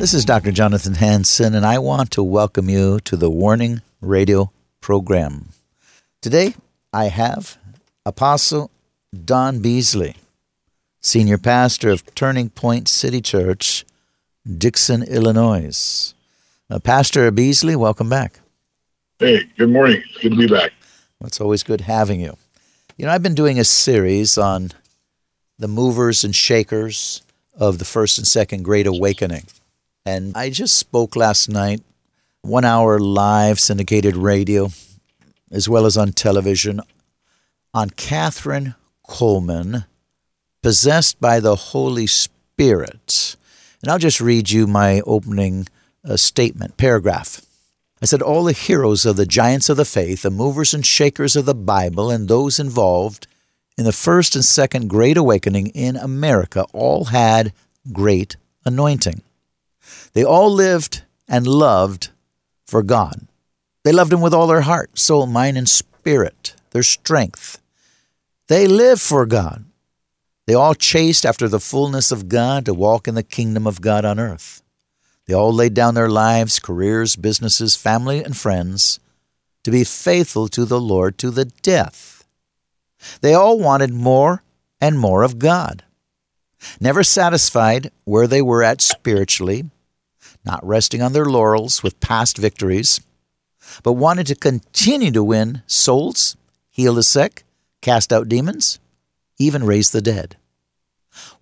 This is Dr. Jonathan Hansen, and I want to welcome you to the Warning Radio program. Today, I have Apostle Don Beasley senior pastor of Turning Point City Church, Dixon, Illinois. Uh, pastor Beasley, welcome back. Hey, good morning. Good to be back. Well, it's always good having you. You know, I've been doing a series on the movers and shakers of the first and second Great Awakening. And I just spoke last night, one hour live syndicated radio, as well as on television, on Kathryn Kuhlman, possessed by the Holy Spirit. And I'll just read you my opening uh, statement, paragraph. I said, All the heroes of the giants of the faith, the movers and shakers of the Bible, and those involved in the first and second Great Awakening in America all had great anointing. They all lived and loved for God. They loved Him with all their heart, soul, mind, and spirit, their strength. They lived for God. They all chased after the fullness of God to walk in the kingdom of God on earth. They all laid down their lives, careers, businesses, family, and friends to be faithful to the Lord to the death. They all wanted more and more of God. Never satisfied where they were at spiritually, not resting on their laurels with past victories, but wanted to continue to win souls, heal the sick, cast out demons, even raise the dead.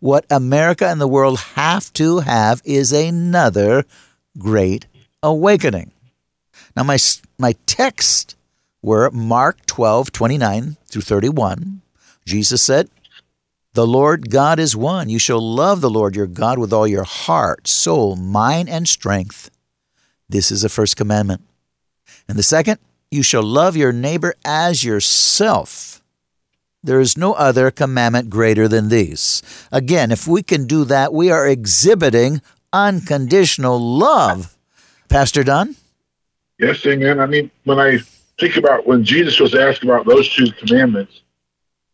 What America and the world have to have is another great awakening. Now, my, my text were Mark 12, 29 through 31. Jesus said, The Lord God is one. You shall love the Lord your God with all your heart, soul, mind, and strength. This is the first commandment. And the second, you shall love your neighbor as yourself. There is no other commandment greater than these. Again, if we can do that, we are exhibiting unconditional love. Pastor Don? Yes, amen. I mean, when I think about when Jesus was asked about those two commandments,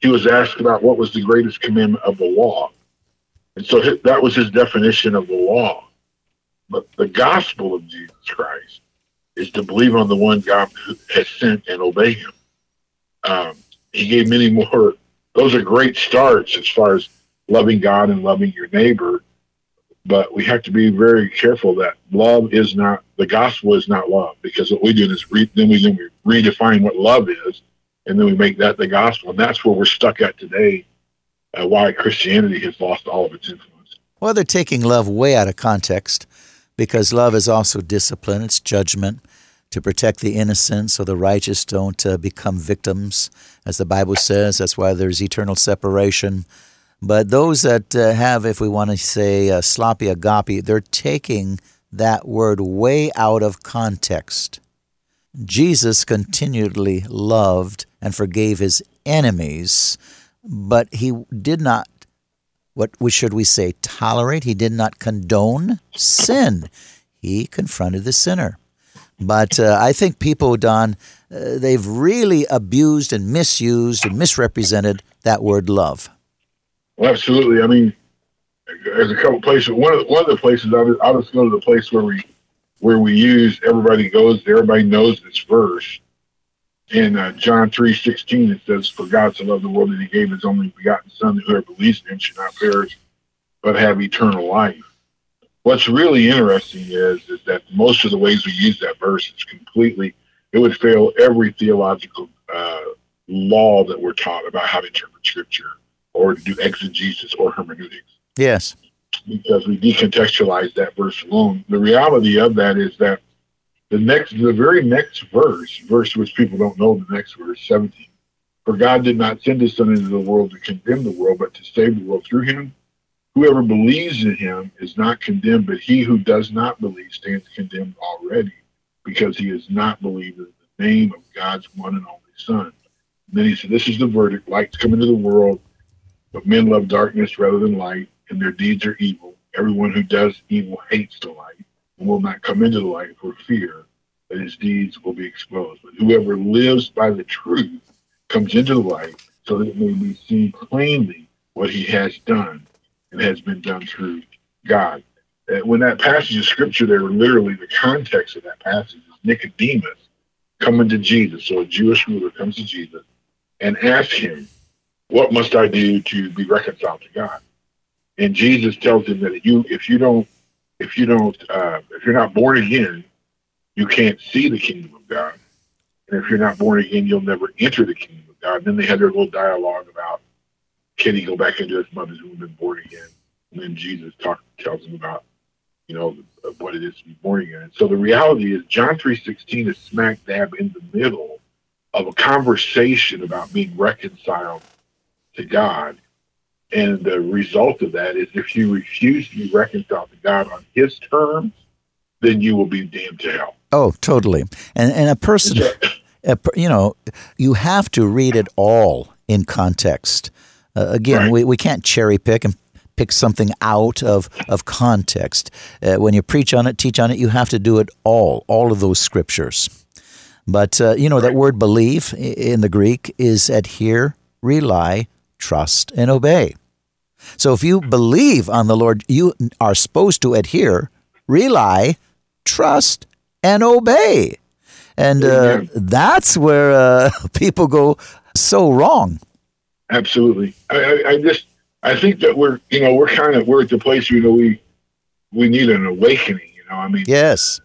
he was asked about what was the greatest commandment of the law. And so that was his definition of the law. But the gospel of Jesus Christ is to believe on the one God has sent and obey him. Um, he gave many more. Those are great starts as far as loving God and loving your neighbor. But we have to be very careful that love is not the gospel is not love because what we do is re, then we then we redefine what love is, and then we make that the gospel, and that's where we're stuck at today. Uh, why Christianity has lost all of its influence. Well, they're taking love way out of context because love is also discipline, it's judgment, to protect the innocent so the righteous don't uh, become victims, as the Bible says. That's why there's eternal separation. But those that uh, have, if we want to say uh, sloppy agape, they're taking that word way out of context. Jesus continually loved and forgave his enemies, but he did not, what should we say, tolerate? He did not condone sin. He confronted the sinner. But uh, I think people, Don, uh, they've really abused and misused and misrepresented that word love. Well, absolutely. I mean, there's a couple places. One of the, one of the places I'll, I'll just go to the place where we where we use everybody goes. Everybody knows this verse. In uh, John three sixteen, it says, "For God so loved the world that He gave His only begotten Son, that whoever believes in Him should not perish, but have eternal life." What's really interesting is is that most of the ways we use that verse is completely it would fail every theological uh, law that we're taught about how to interpret Scripture or to do exegesis or hermeneutics. Yes, because we decontextualize that verse alone. The reality of that is that the next, the very next verse, verse which people don't know, the next verse, 17. For God did not send his son into the world to condemn the world, but to save the world through him. Whoever believes in him is not condemned, but he who does not believe stands condemned already, because he has not believed in the name of God's one and only Son. And then he said, This is the verdict light's come into the world, but men love darkness rather than light, and their deeds are evil. Everyone who does evil hates the light and will not come into the light for fear that his deeds will be exposed. But whoever lives by the truth comes into the light so that it may be seen plainly what he has done and has been done through God. And when that passage of scripture there, literally the context of that passage is Nicodemus coming to Jesus. So a Jewish ruler comes to Jesus and asks him, What must I do to be reconciled to God? And Jesus tells him that you if you don't if you don't uh, if you're not born again, you can't see the kingdom of God. And if you're not born again, you'll never enter the kingdom of God. And then they had their little dialogue about can he go back into his mother's womb and born again? And then Jesus talk, tells him about, you know, what it is to be born again. And so the reality is John 3.16 is smack dab in the middle of a conversation about being reconciled to God. And the result of that is if you refuse to be reconciled to God on his terms, then you will be damned to hell. Oh, totally. And and a person, a, you know, you have to read it all in context. Uh, again, right. we, we can't cherry pick and pick something out of of context. Uh, when you preach on it, teach on it, you have to do it all, all of those scriptures. But uh, you know that word "believe" in the Greek is adhere, rely, trust, and obey. So if you believe on the Lord, you are supposed to adhere, rely, trust, and obey. And uh, that's where uh, people go so wrong. Absolutely. I, I, I, just I think that we're you know we're kind of we're at the place you know we we need an awakening. You know, I mean, yes,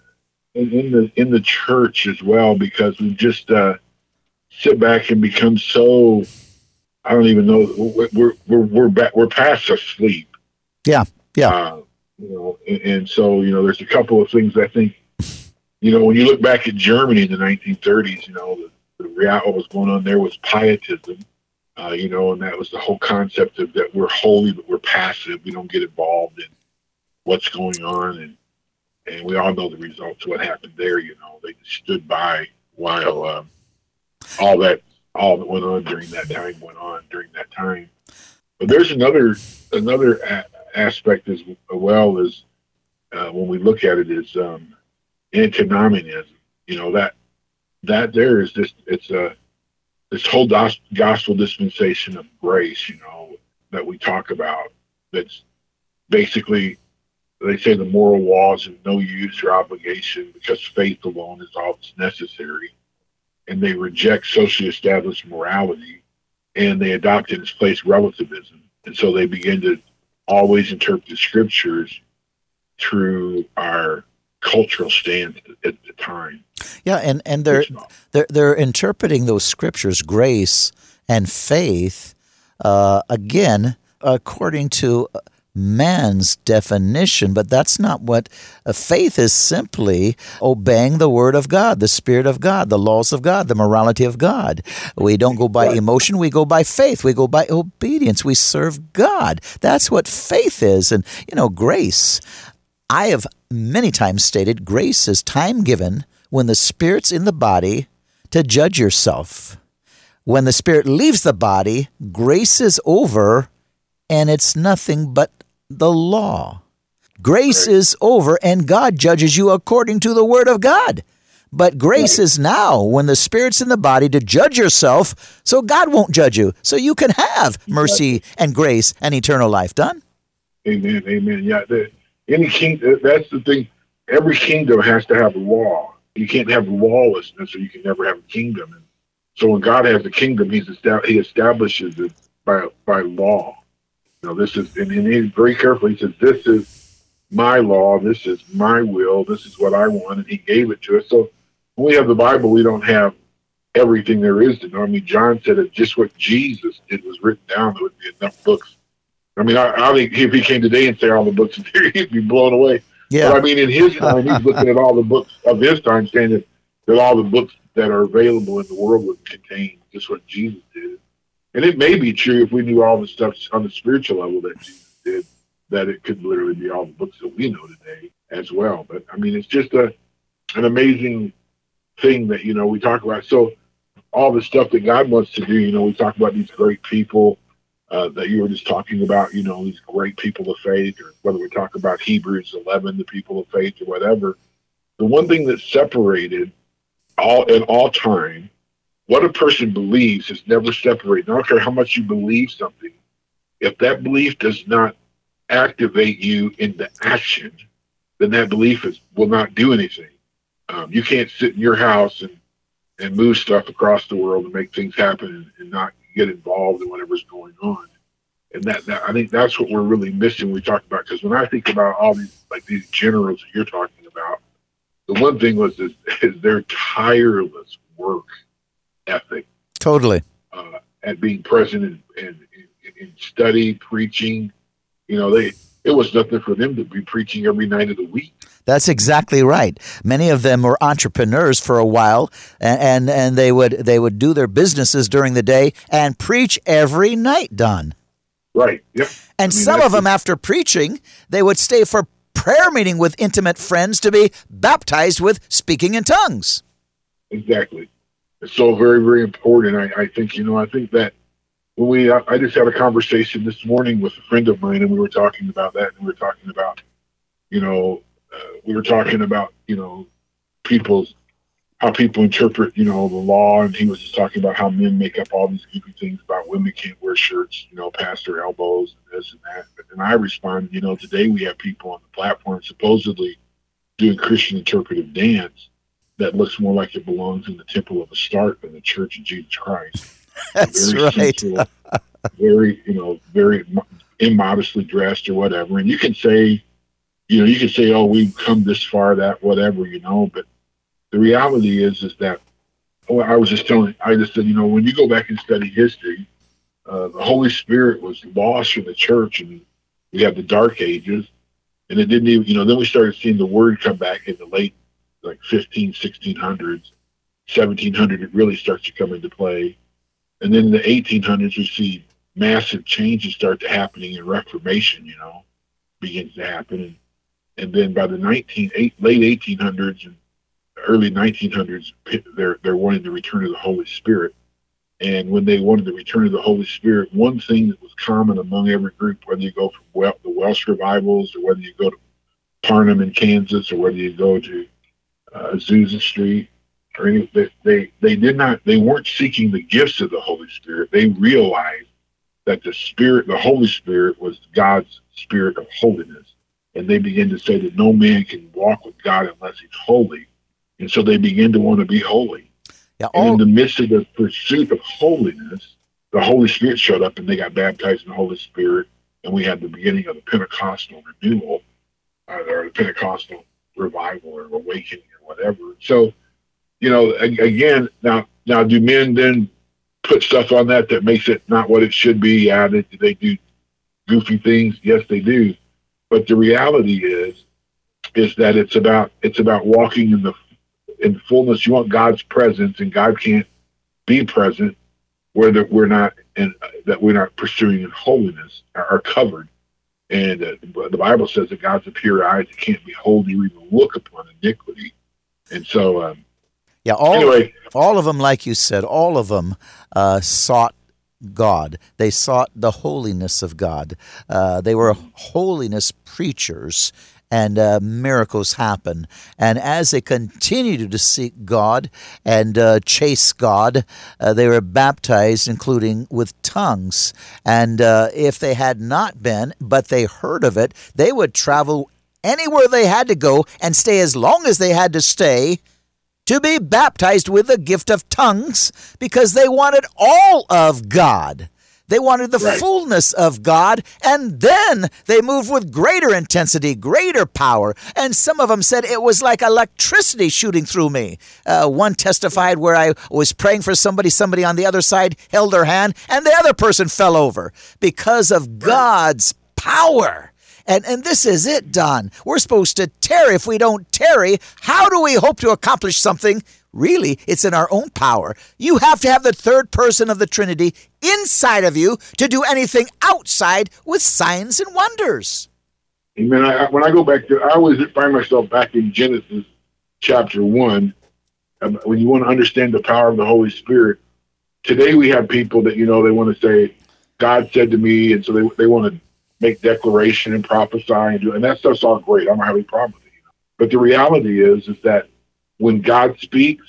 in, in the in the church as well because we just uh, sit back and become so I don't even know we're we're we're back we're past asleep. Yeah, yeah. Uh, you know, and, and, so you know, there's a couple of things I think, you know, when you look back at Germany in the 1930s, you know, the, the reality what was going on there was pietism, uh, you know, and that was the whole concept of that we're holy but we're passive, we don't get involved in what's going on, and and we all know the results of what happened there. You know, they stood by while um, all that all that went on during that time went on during that time. But there's another another aspect as well as uh, when we look at it is um, antinomianism. You know that that there is just it's a this whole dos- gospel dispensation of grace. You know that we talk about. That's basically they say the moral laws of no use or obligation because faith alone is all that's necessary, and they reject socially established morality, and they adopt in its place relativism, and so they begin to always interpret the scriptures through our cultural stance at the time. Yeah, and, and they're, they're they're interpreting those scriptures, grace and faith, uh, again according to man's definition, but that's not what uh, faith is simply obeying the word of God, the spirit of God, the laws of God, the morality of God. We don't go by emotion, we go by faith, we go by obedience, we serve God. That's what faith is. And, you know, grace. I have many times stated grace is time given when the spirit's in the body to judge yourself. When the spirit leaves the body, grace is over and it's nothing but the law. Grace right. is over, and God judges you according to the Word of God. But grace right. is now when the Spirit's in the body to judge yourself, so God won't judge you. So you can have mercy and grace and eternal life done. Amen. Amen. Yeah. The, any king, uh, that's the thing. Every kingdom has to have a law. You can't have lawlessness, or you can never have a kingdom. And So when God has a kingdom, he's estab- he establishes it by by law. You know, this is and, and he's very careful. He says, "This is my law. This is my will. This is what I want," and he gave it to us. So when we have the Bible, we don't have everything there is to know. I mean, John said that just what Jesus did was written down. There would be enough books. I mean, I, I think if he came today and say all the books in there, he'd be blown away. Yeah. But I mean, in his time, he's looking at all the books of his time, saying that, that all the books that are available in the world would contain just what Jesus did. And it may be true if we knew all the stuff on the spiritual level that Jesus did, that it could literally be all the books that we know today as well. But I mean, it's just a an amazing thing that you know we talk about. So all the stuff that God wants to do, you know, we talk about these great people uh, that you were just talking about, you know, these great people of faith, or whether we talk about Hebrews 11, the people of faith, or whatever. The one thing that separated all in all time, what a person believes is never separated. I don't care how much you believe something. If that belief does not activate you into action, then that belief is, will not do anything. Um, you can't sit in your house and, and move stuff across the world and make things happen and, and not get involved in whatever's going on. And that, that I think that's what we're really missing. When we talk about because when I think about all these like these generals that you're talking about, the one thing was is, is their tireless work ethic. Totally. Uh, at being present and, and, and study, preaching, you know, they it was nothing for them to be preaching every night of the week. That's exactly right. Many of them were entrepreneurs for a while, and, and and they would they would do their businesses during the day and preach every night. Don. Right. Yep. And I mean, some of them, that's- after preaching, they would stay for prayer meeting with intimate friends to be baptized with speaking in tongues. Exactly. It's so very, very important. I, I think, you know, I think that when we, I, I just had a conversation this morning with a friend of mine and we were talking about that and we were talking about, you know, uh, we were talking about, you know, people's, how people interpret, you know, the law. And he was just talking about how men make up all these goofy things about women can't wear shirts, you know, past their elbows and this and that. And I responded, you know, today we have people on the platform supposedly doing Christian interpretive dance that looks more like it belongs in the temple of Astarte than the Church of Jesus Christ. That's very right. sensual, very, you know, very immodestly dressed or whatever. And you can say, you know, you can say, oh, we've come this far, that, whatever, you know, but the reality is, is that well, I was just telling, I just said, you know, when you go back and study history, uh, the Holy Spirit was lost from the church and we had the dark ages and it didn't even, you know, then we started seeing the word come back in the late like 15, 1600s, 1700, it really starts to come into play. And then in the 1800s, we see massive changes start to happening in Reformation, you know, begins to happen. And, and then by the 19, eight, late 1800s and early 1900s, they're, they're wanting the return of the Holy Spirit. And when they wanted the return of the Holy Spirit, one thing that was common among every group, whether you go from well, the Welsh revivals or whether you go to Parham in Kansas or whether you go to uh, Azusa Street or any, they, they, they did not, they weren't seeking the gifts of the Holy Spirit. They realized that the Spirit, the Holy Spirit was God's Spirit of holiness. And they began to say that no man can walk with God unless he's holy. And so they began to want to be holy. Yeah, And in the midst of the pursuit of holiness, the Holy Spirit showed up and they got baptized in the Holy Spirit. And we had the beginning of the Pentecostal renewal uh, or the Pentecostal revival or awakening whatever. So, you know, again, now, now do men then put stuff on that that makes it not what it should be? Yeah, they, they do goofy things. Yes, they do. But the reality is, is that it's about it's about walking in the in fullness. You want God's presence, and God can't be present where that we're not and that we're not pursuing in holiness are, covered. And uh, the Bible says that God's a pure eye that can't behold or even look upon iniquity. And so, um, yeah, all, anyway, all of them, like you said, all of them uh, sought God. They sought the holiness of God. Uh, they were holiness preachers, and uh, miracles happen. And as they continued to seek God and uh, chase God, uh, they were baptized, including with tongues. And uh, if they had not been, but they heard of it, they would travel anywhere they had to go and stay as long as they had to stay to be baptized with the gift of tongues because they wanted all of God. They wanted the right. fullness of God, and then they moved with greater intensity, greater power. And some of them said it was like electricity shooting through me. Uh, one testified where I was praying for somebody, somebody on the other side held their hand, and the other person fell over because of God's power. And, and this is it, Don. We're supposed to tarry. If we don't tarry, how do we hope to accomplish something? Really, it's in our own power. You have to have the third person of the Trinity inside of you to do anything outside with signs and wonders. Amen. I, when I go back to, I always find myself back in Genesis chapter one. Um, when you want to understand the power of the Holy Spirit, today we have people that, you know, they want to say, God said to me, and so they, they want to make declaration and prophesy and do, and that stuff's all great. I don't have any problem with it. But the reality is, is that when God speaks,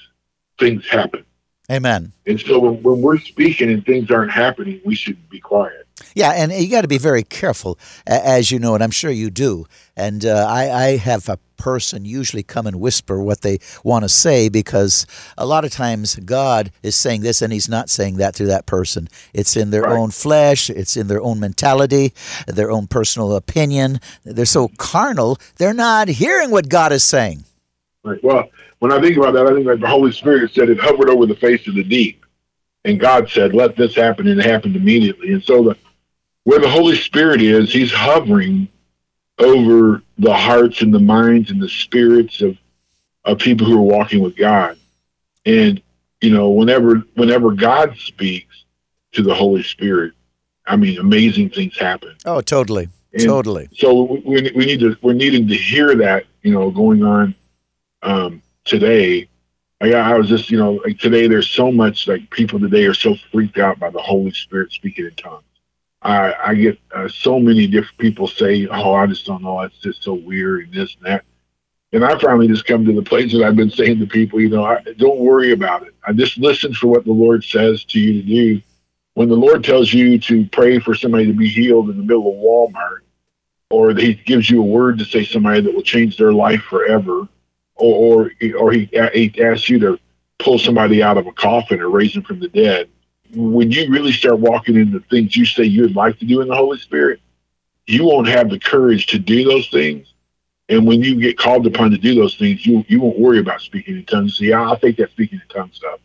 things happen. Amen. And so when, when we're speaking and things aren't happening, we should be quiet. Yeah, and you got to be very careful, as you know, and I'm sure you do. And uh, I, I have a person usually come and whisper what they want to say because a lot of times God is saying this and He's not saying that to that person. It's in their right. own flesh, it's in their own mentality, their own personal opinion. They're so carnal, they're not hearing what God is saying. Right. Well, when I think about that, I think like the Holy Spirit said it hovered over the face of the deep. And God said, let this happen, and it happened immediately. And so the where the Holy Spirit is, He's hovering over the hearts and the minds and the spirits of of people who are walking with God. And you know, whenever whenever God speaks to the Holy Spirit, I mean, amazing things happen. Oh, totally, and totally. So we, we need to we're needing to hear that you know going on um, today. I, I was just you know like today there's so much like people today are so freaked out by the Holy Spirit speaking in tongues. I, I get uh, so many different people say, "Oh, I just don't know. It's just so weird and this and that." And I finally just come to the place that I've been saying to people, you know, I, don't worry about it. I just listen for what the Lord says to you to do. When the Lord tells you to pray for somebody to be healed in the middle of Walmart, or He gives you a word to say somebody that will change their life forever, or or, or he, he asks you to pull somebody out of a coffin or raise them from the dead when you really start walking into things you say you'd like to do in the Holy Spirit, you won't have the courage to do those things. And when you get called upon to do those things, you you won't worry about speaking in tongues. See, I'll take that speaking in tongues stuff.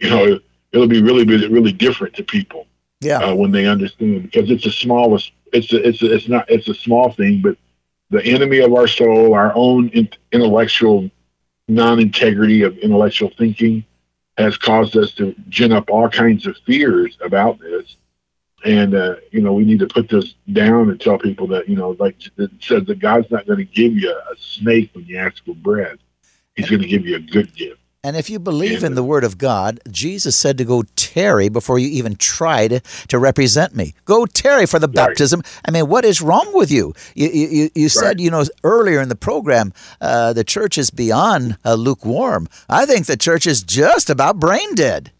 You know, it, will be really really different to people. Yeah. Uh, when they understand, because it's the smallest. It's a, it's a, it's not it's a small thing, but the enemy of our soul, our own in, intellectual non-integrity of intellectual thinking, has caused us to gin up all kinds of fears about this. And, uh, you know, we need to put this down and tell people that, you know, like it says that God's not going to give you a snake when you ask for bread. He's going to give you a good gift. And if you believe in the Word of God, Jesus said to go tarry before you even tried to represent me. Go tarry for the right. baptism. I mean, what is wrong with you? You, you, you said, right. you know, earlier in the program, uh, the church is beyond uh, lukewarm. I think the church is just about brain dead.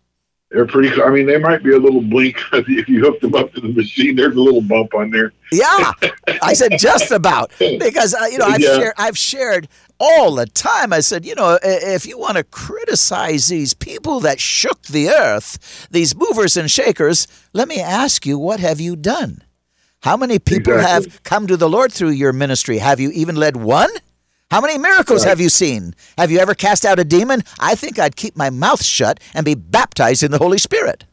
They're pretty. I mean, they might be a little blink. if you hook them up to the machine. There's a little bump on there. Yeah, I said just about because uh, you know I've yeah. shared I've shared all the time. I said, you know, if you want to criticize these people that shook the earth, these movers and shakers, let me ask you, what have you done? How many people exactly. have come to the Lord through your ministry? Have you even led one? How many miracles right. have you seen? Have you ever cast out a demon? I think I'd keep my mouth shut and be baptized in the Holy Spirit.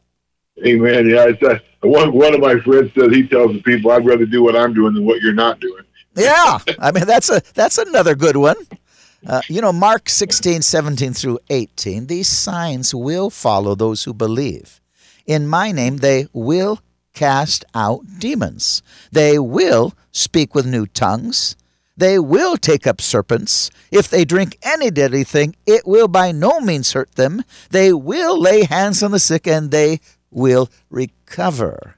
Amen. Yeah, it's, uh, one one of my friends says he tells the people, "I'd rather do what I'm doing than what you're not doing." Yeah, I mean that's a that's another good one. Uh, you know, Mark 16, 17 through 18, these signs will follow those who believe. In my name, they will cast out demons. They will speak with new tongues. They will take up serpents. If they drink any deadly thing, it will by no means hurt them. They will lay hands on the sick and they will recover.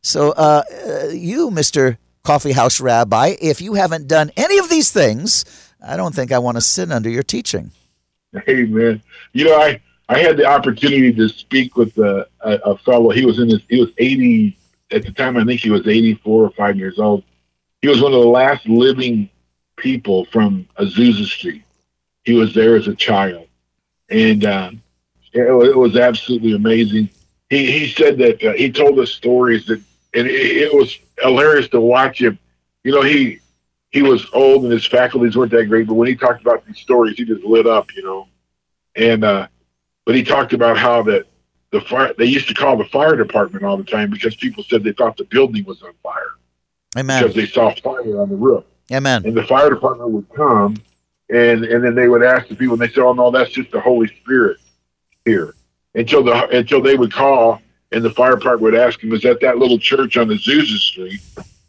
So, uh, uh, you, Mr. Coffee House Rabbi, if you haven't done any of these things, I don't think I want to sit under your teaching. Man. You know, I, I had the opportunity to speak with a, a, a fellow. He was in his, he was 80, at the time, I think he was 84 or 5 years old. He was one of the last living people from Azusa Street. He was there as a child. and uh, it, it, was absolutely amazing. He he said that uh, he told us stories that, and it, it was hilarious to watch him. You know, he he was old and his faculties weren't that great, but when he talked about these stories, he just lit up, you know. And uh, but he talked about how that the fire they used to call the fire department all the time because people said they thought the building was on fire. Amen. Because they saw fire on the roof. Amen. And the fire department would come and and then they would ask the people and they said, Oh no, that's just the Holy Spirit here. Until the until they would call and the fire department would ask him, Is that that little church on Azusa Street?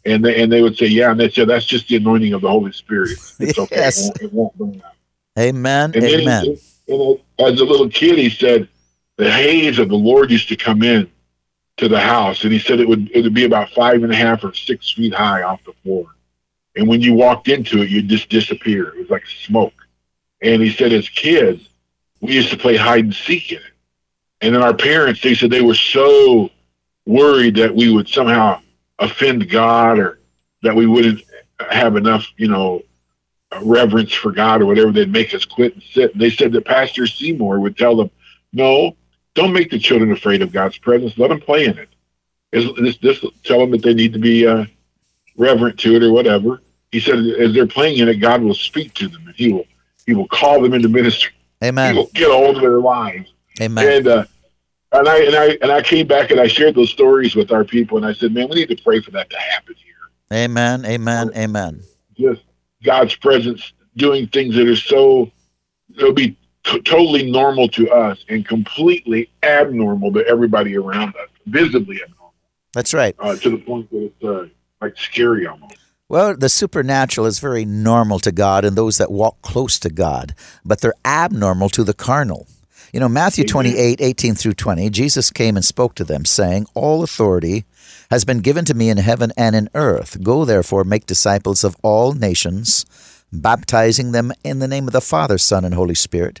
And they and they would say, Yeah, and they said that's just the anointing of the Holy Spirit. It's okay. Yes. It, won't, it won't burn out. Amen. And Amen. He, as a little kid, he said the haze of the Lord used to come in to the house, and he said it would it would be about five and a half or six feet high off the floor. And when you walked into it, you'd just disappear. It was like smoke. And he said, as kids, we used to play hide and seek in it. And then our parents, they said they were so worried that we would somehow offend God or that we wouldn't have enough, you know, reverence for God or whatever. They'd make us quit and sit. And they said that Pastor Seymour would tell them, no, don't make the children afraid of God's presence. Let them play in it. Just, just tell them that they need to be uh, reverent to it or whatever. He said, as they're playing in it, God will speak to them and He will He will call them into ministry. Amen. He will get hold of their lives. Amen. And uh, and I and I and I came back and I shared those stories with our people and I said, man, we need to pray for that to happen here. Amen. Amen. Amen. Just God's presence doing things that are so it'll be t- totally normal to us and completely abnormal to everybody around us, visibly abnormal. That's right. Uh, to the point that it's uh, like scary almost. Well, the supernatural is very normal to God and those that walk close to God, but they're abnormal to the carnal. You know, Matthew 28, 18 through 20, Jesus came and spoke to them, saying, All authority has been given to me in heaven and in earth. Go therefore, make disciples of all nations, baptizing them in the name of the Father, Son, and Holy Spirit,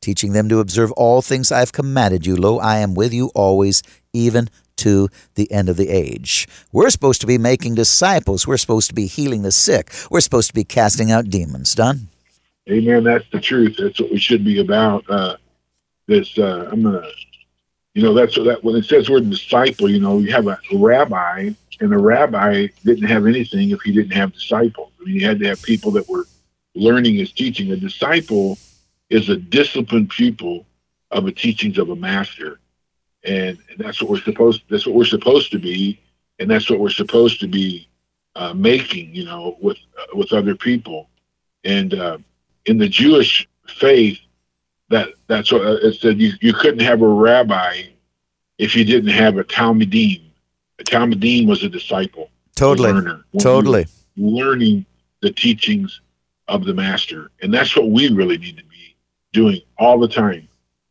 teaching them to observe all things I have commanded you. Lo, I am with you always, even to the end of the age. We're supposed to be making disciples. We're supposed to be healing the sick. We're supposed to be casting out demons. Done? Amen. That's the truth. That's what we should be about. Uh, this, uh, I'm to, you know, that's that when it says we're disciple, you know, you have a rabbi, and a rabbi didn't have anything if he didn't have disciples. I mean, he had to have people that were learning his teaching. A disciple is a disciplined pupil of the teachings of a master and, and that's what we're supposed. That's what we're supposed to be, and that's what we're supposed to be uh, making. You know, with uh, with other people, and uh, in the Jewish faith, that that's what uh, it said. You you couldn't have a rabbi if you didn't have a talmidim. A talmidim was a disciple, totally, learner, totally learning the teachings of the master, and that's what we really need to be doing all the time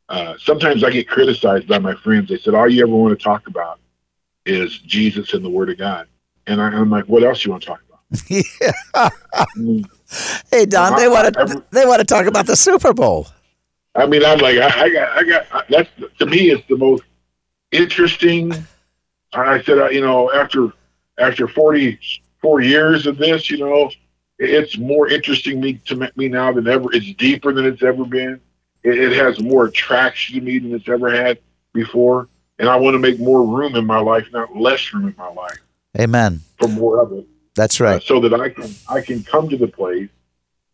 uh, sometimes I get criticized by my friends. They said, all you ever want to talk about is Jesus and the Word of God. And I, am like, what else you want to talk about? yeah. hey, Don, they want to they want to talk about the Super Bowl. I mean, I'm like, I, I got, I got. That's to me, it's the most interesting. I said, you know, after after 44 years of this, you know, it's more interesting me to me now than ever. It's deeper than it's ever been it, it has more attraction to me than it's ever had before. And I want to make more room in my life, not less room in my life. Amen. For more of it. That's right. Uh, so that I can I can come to the place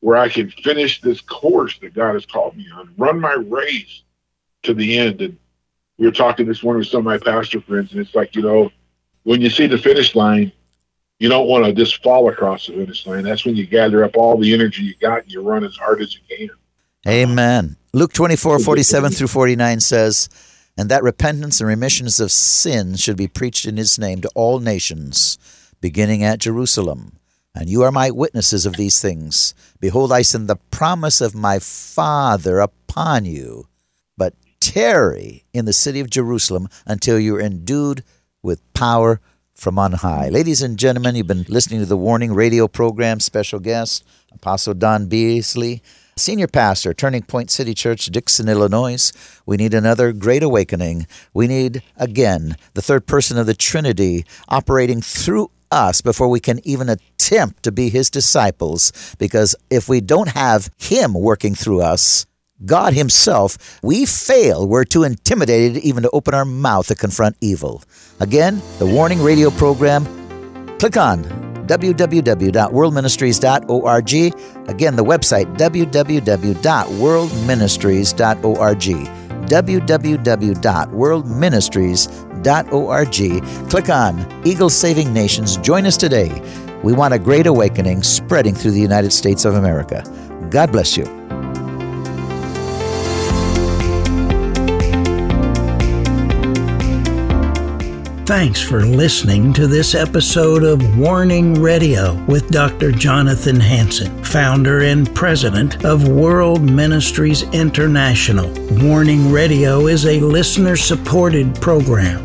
where I can finish this course that God has called me on, run my race to the end. And we were talking this morning with some of my pastor friends, and it's like, you know, when you see the finish line, you don't want to just fall across the finish line. That's when you gather up all the energy you got and you run as hard as you can. Amen. Luke 24, 47 through 49 says, And that repentance and remissions of sins should be preached in his name to all nations, beginning at Jerusalem. And you are my witnesses of these things. Behold, I send the promise of my Father upon you. But tarry in the city of Jerusalem until you're endued with power from on high. Ladies and gentlemen, you've been listening to the Warning Radio program. Special guest, Apostle Don Beasley. Senior pastor, Turning Point City Church, Dixon, Illinois. We need another great awakening. We need, again, the third person of the Trinity operating through us before we can even attempt to be his disciples. Because if we don't have him working through us, God Himself, we fail. We're too intimidated even to open our mouth to confront evil. Again, the Warning Radio program. Click on www.worldministries.org. Again, the website www.worldministries.org www.worldministries.org. Click on Eagle Saving Nations. Join us today. We want a great awakening spreading through the United States of America. God bless you. Thanks for listening to this episode of Warning Radio with Dr. Jonathan Hansen, founder and president of World Ministries International. Warning Radio is a listener supported program.